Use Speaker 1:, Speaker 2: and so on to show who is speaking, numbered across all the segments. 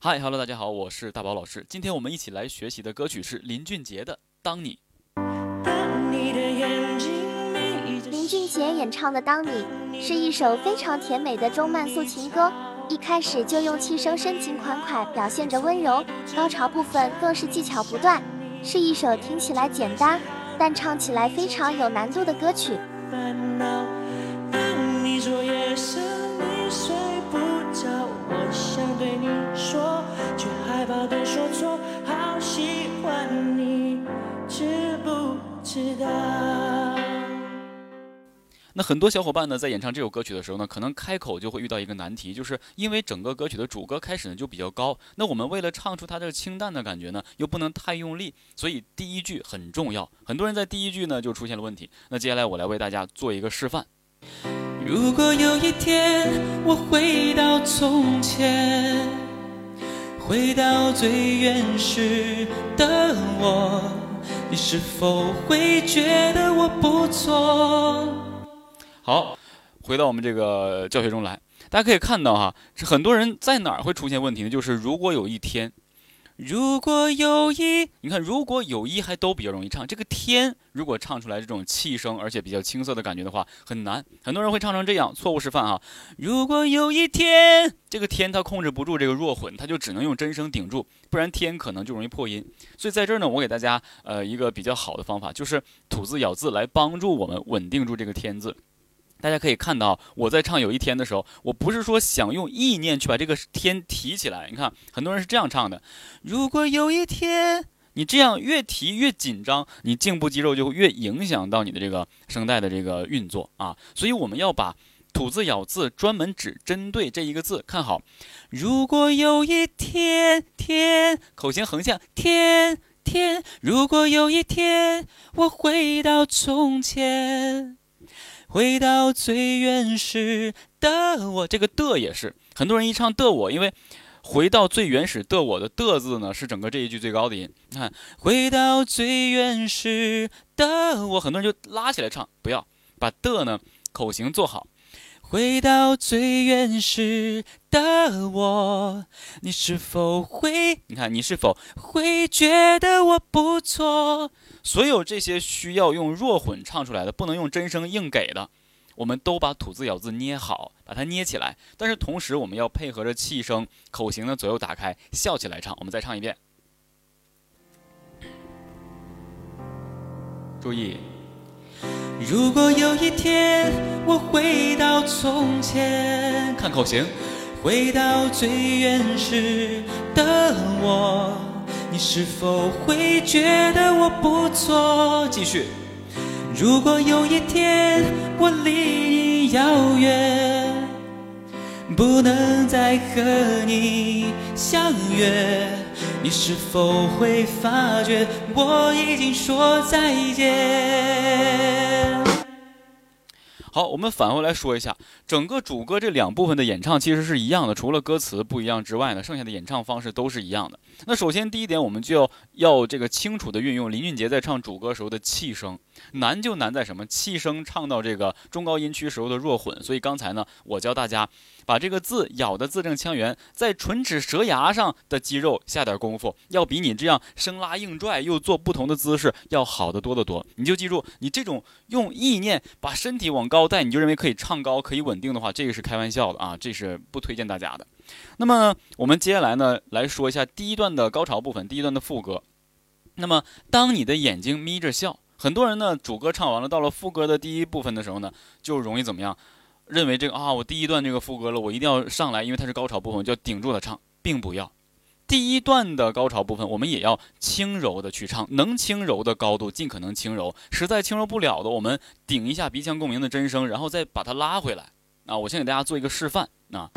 Speaker 1: 嗨，Hello，大家好，我是大宝老师。今天我们一起来学习的歌曲是林俊杰的《当你》。
Speaker 2: 林俊杰演唱的《当你》是一首非常甜美的中慢速情歌，一开始就用气声深情款款表现着温柔，高潮部分更是技巧不断，是一首听起来简单，但唱起来非常有难度的歌曲。就害怕都说错，好喜欢你。知不知道
Speaker 1: 那很多小伙伴呢，在演唱这首歌曲的时候呢，可能开口就会遇到一个难题，就是因为整个歌曲的主歌开始呢就比较高，那我们为了唱出它这个清淡的感觉呢，又不能太用力，所以第一句很重要。很多人在第一句呢就出现了问题。那接下来我来为大家做一个示范。
Speaker 3: 如果有一天我回到从前，回到最原始的我，你是否会觉得我不错？
Speaker 1: 好，回到我们这个教学中来，大家可以看到哈，是很多人在哪儿会出现问题呢？就是如果有一天，如果有一，你看如果有一还都比较容易唱，这个天如果唱出来这种气声，而且比较青涩的感觉的话，很难。很多人会唱成这样，错误示范哈。如果有一天，这个天它控制不住这个弱混，它就只能用真声顶住，不然天可能就容易破音。所以在这儿呢，我给大家呃一个比较好的方法，就是吐字咬字来帮助我们稳定住这个天字。大家可以看到，我在唱有一天的时候，我不是说想用意念去把这个天提起来。你看，很多人是这样唱的：如果有一天，你这样越提越紧张，你颈部肌肉就会越影响到你的这个声带的这个运作啊。所以我们要把吐字咬字专门只针对这一个字，看好。如果有一天，天口型横向，天天。如果有一天，我回到从前。回到最原始的我，这个的也是很多人一唱的我，因为回到最原始的我的的字呢是整个这一句最高的音。你看，回到最原始的我，很多人就拉起来唱，不要把的呢口型做好。回到最原始的我，你是否会？你看，你是否会觉得我不错？所有这些需要用弱混唱出来的，不能用真声硬给的，我们都把吐字咬字捏好，把它捏起来。但是同时，我们要配合着气声、口型的左右打开，笑起来唱。我们再唱一遍，注意。如果有一天我回到从前，看口型，回到最原始的我，你是否会觉得我不错？继续。如果有一天我离你遥远，不能再和你相约，你是否会发觉我已经说再见？好，我们反回来说一下，整个主歌这两部分的演唱其实是一样的，除了歌词不一样之外呢，剩下的演唱方式都是一样的。那首先第一点，我们就要要这个清楚的运用林俊杰在唱主歌时候的气声，难就难在什么？气声唱到这个中高音区时候的弱混。所以刚才呢，我教大家把这个字咬的字正腔圆，在唇齿舌牙上的肌肉下点功夫，要比你这样生拉硬拽又做不同的姿势要好得多得多。你就记住，你这种用意念把身体往高带，你就认为可以唱高可以稳定的话，这个是开玩笑的啊，这是不推荐大家的。那么我们接下来呢，来说一下第一段的高潮部分，第一段的副歌。那么当你的眼睛眯着笑，很多人呢主歌唱完了，到了副歌的第一部分的时候呢，就容易怎么样？认为这个啊，我第一段这个副歌了，我一定要上来，因为它是高潮部分，就要顶住它唱，并不要。第一段的高潮部分，我们也要轻柔的去唱，能轻柔的高度尽可能轻柔，实在轻柔不了的，我们顶一下鼻腔共鸣的真声，然后再把它拉回来。啊，我先给大家做一个示范啊。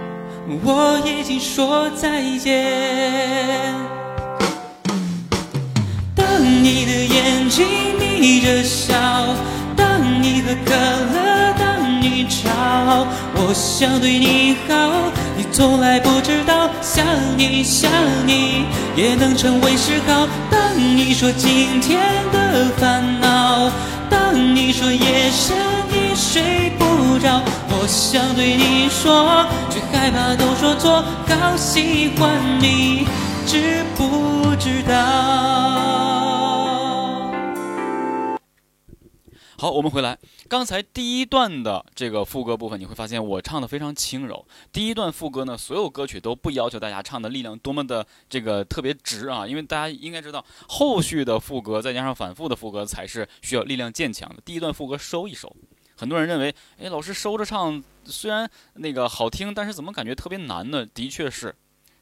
Speaker 3: 我已经说再见。当你的眼睛眯着笑，当你喝可乐，当你吵，我想对你好，你从来不知道。想你想你也能成为嗜好。当你说今天的烦恼，当你说夜深你睡不着，我想对你说。却害怕都说错，好喜欢你。知不知道？
Speaker 1: 我们回来。刚才第一段的这个副歌部分，你会发现我唱的非常轻柔。第一段副歌呢，所有歌曲都不要求大家唱的力量多么的这个特别直啊，因为大家应该知道，后续的副歌再加上反复的副歌才是需要力量渐强的。第一段副歌收一收，很多人认为，哎，老师收着唱，虽然那个好听，但是怎么感觉特别难呢？的确是，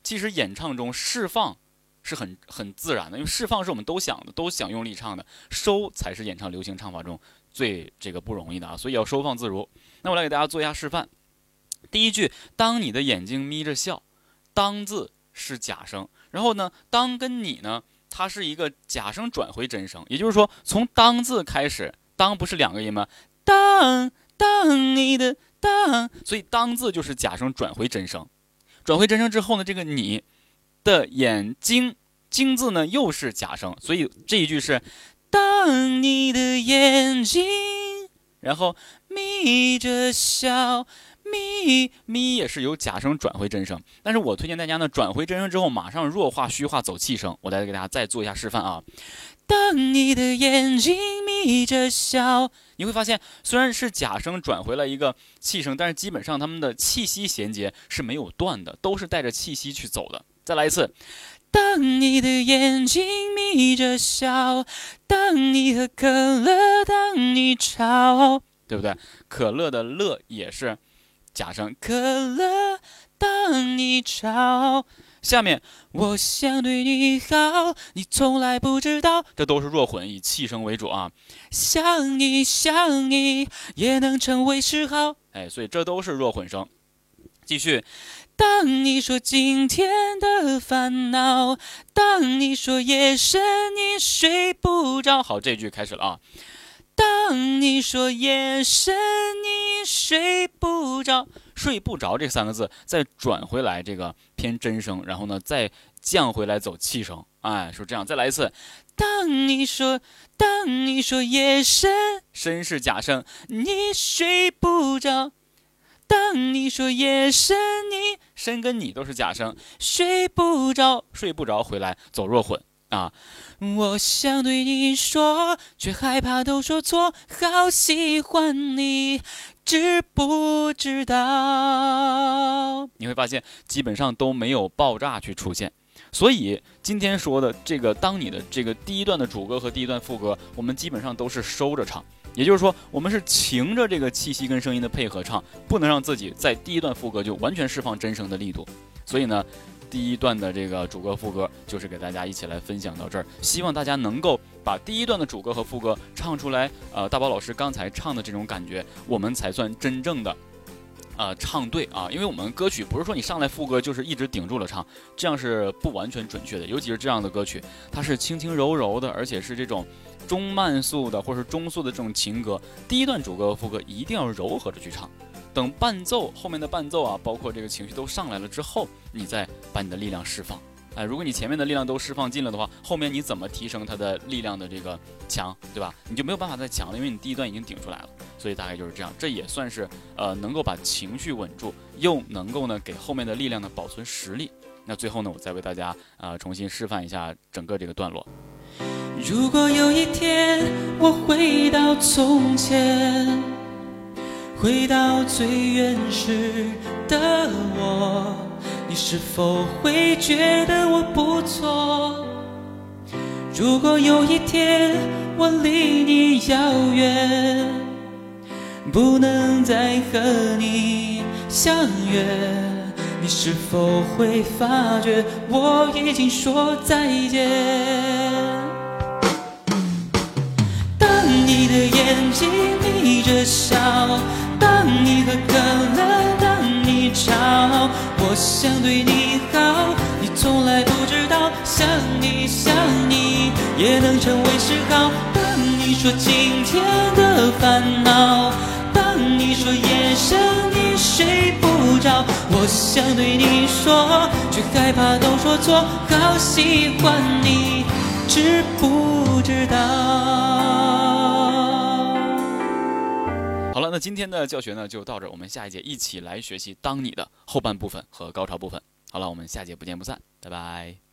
Speaker 1: 其实演唱中释放是很很自然的，因为释放是我们都想的，都想用力唱的，收才是演唱流行唱法中。最这个不容易的啊，所以要收放自如。那我来给大家做一下示范。第一句，当你的眼睛眯着笑，当字是假声，然后呢，当跟你呢，它是一个假声转回真声，也就是说，从当字开始，当不是两个音吗？当当你的当，所以当字就是假声转回真声，转回真声之后呢，这个你的眼睛睛字呢又是假声，所以这一句是。当你的眼睛，然后眯着笑，眯眯也是由假声转回真声。但是我推荐大家呢，转回真声之后，马上弱化虚化走气声。我来给大家再做一下示范啊。当你的眼睛眯着笑，你会发现虽然是假声转回了一个气声，但是基本上他们的气息衔接是没有断的，都是带着气息去走的。再来一次。当你的眼睛眯着笑，当你喝可乐，当你吵，对不对？可乐的乐也是假声，可乐，当你吵。下面我想对你好，你从来不知道，这都是弱混，以气声为主啊。想你想你也能成为嗜好，哎，所以这都是弱混声。继续。当你说今天的烦恼，当你说夜深你睡不着，好，这句开始了啊。当你说夜深你睡不着，睡不着这三个字再转回来，这个偏真声，然后呢再降回来走气声，哎，说这样，再来一次。当你说，当你说夜深，深是假声，你睡不着。当你说夜深，你深跟你都是假声，睡不着，睡不着，回来走弱混啊！我想对你说，却害怕都说错，好喜欢你，知不知道？你会发现，基本上都没有爆炸去出现。所以今天说的这个，当你的这个第一段的主歌和第一段副歌，我们基本上都是收着唱。也就是说，我们是擎着这个气息跟声音的配合唱，不能让自己在第一段副歌就完全释放真声的力度。所以呢，第一段的这个主歌副歌就是给大家一起来分享到这儿，希望大家能够把第一段的主歌和副歌唱出来。呃，大宝老师刚才唱的这种感觉，我们才算真正的，呃，唱对啊。因为我们歌曲不是说你上来副歌就是一直顶住了唱，这样是不完全准确的。尤其是这样的歌曲，它是轻轻柔柔的，而且是这种。中慢速的或是中速的这种情歌，第一段主歌和副歌一定要柔和着去唱。等伴奏后面的伴奏啊，包括这个情绪都上来了之后，你再把你的力量释放。哎，如果你前面的力量都释放尽了的话，后面你怎么提升它的力量的这个强，对吧？你就没有办法再强了，因为你第一段已经顶出来了。所以大概就是这样，这也算是呃能够把情绪稳住，又能够呢给后面的力量呢保存实力。那最后呢，我再为大家呃重新示范一下整个这个段落。
Speaker 3: 如果有一天我回到从前，回到最原始的我，你是否会觉得我不错？如果有一天我离你遥远，不能再和你相约，你是否会发觉我已经说再见？当你的眼睛眯着笑，想对你好，你从来不知道，想你想你也能成为嗜好。当你说今天的烦恼，当你说夜深你睡不着，我想对你说，却害怕都说错，好喜欢你，知不知道？
Speaker 1: 好了，那今天的教学呢就到这，我们下一节一起来学习当你的后半部分和高潮部分。好了，我们下节不见不散，拜拜。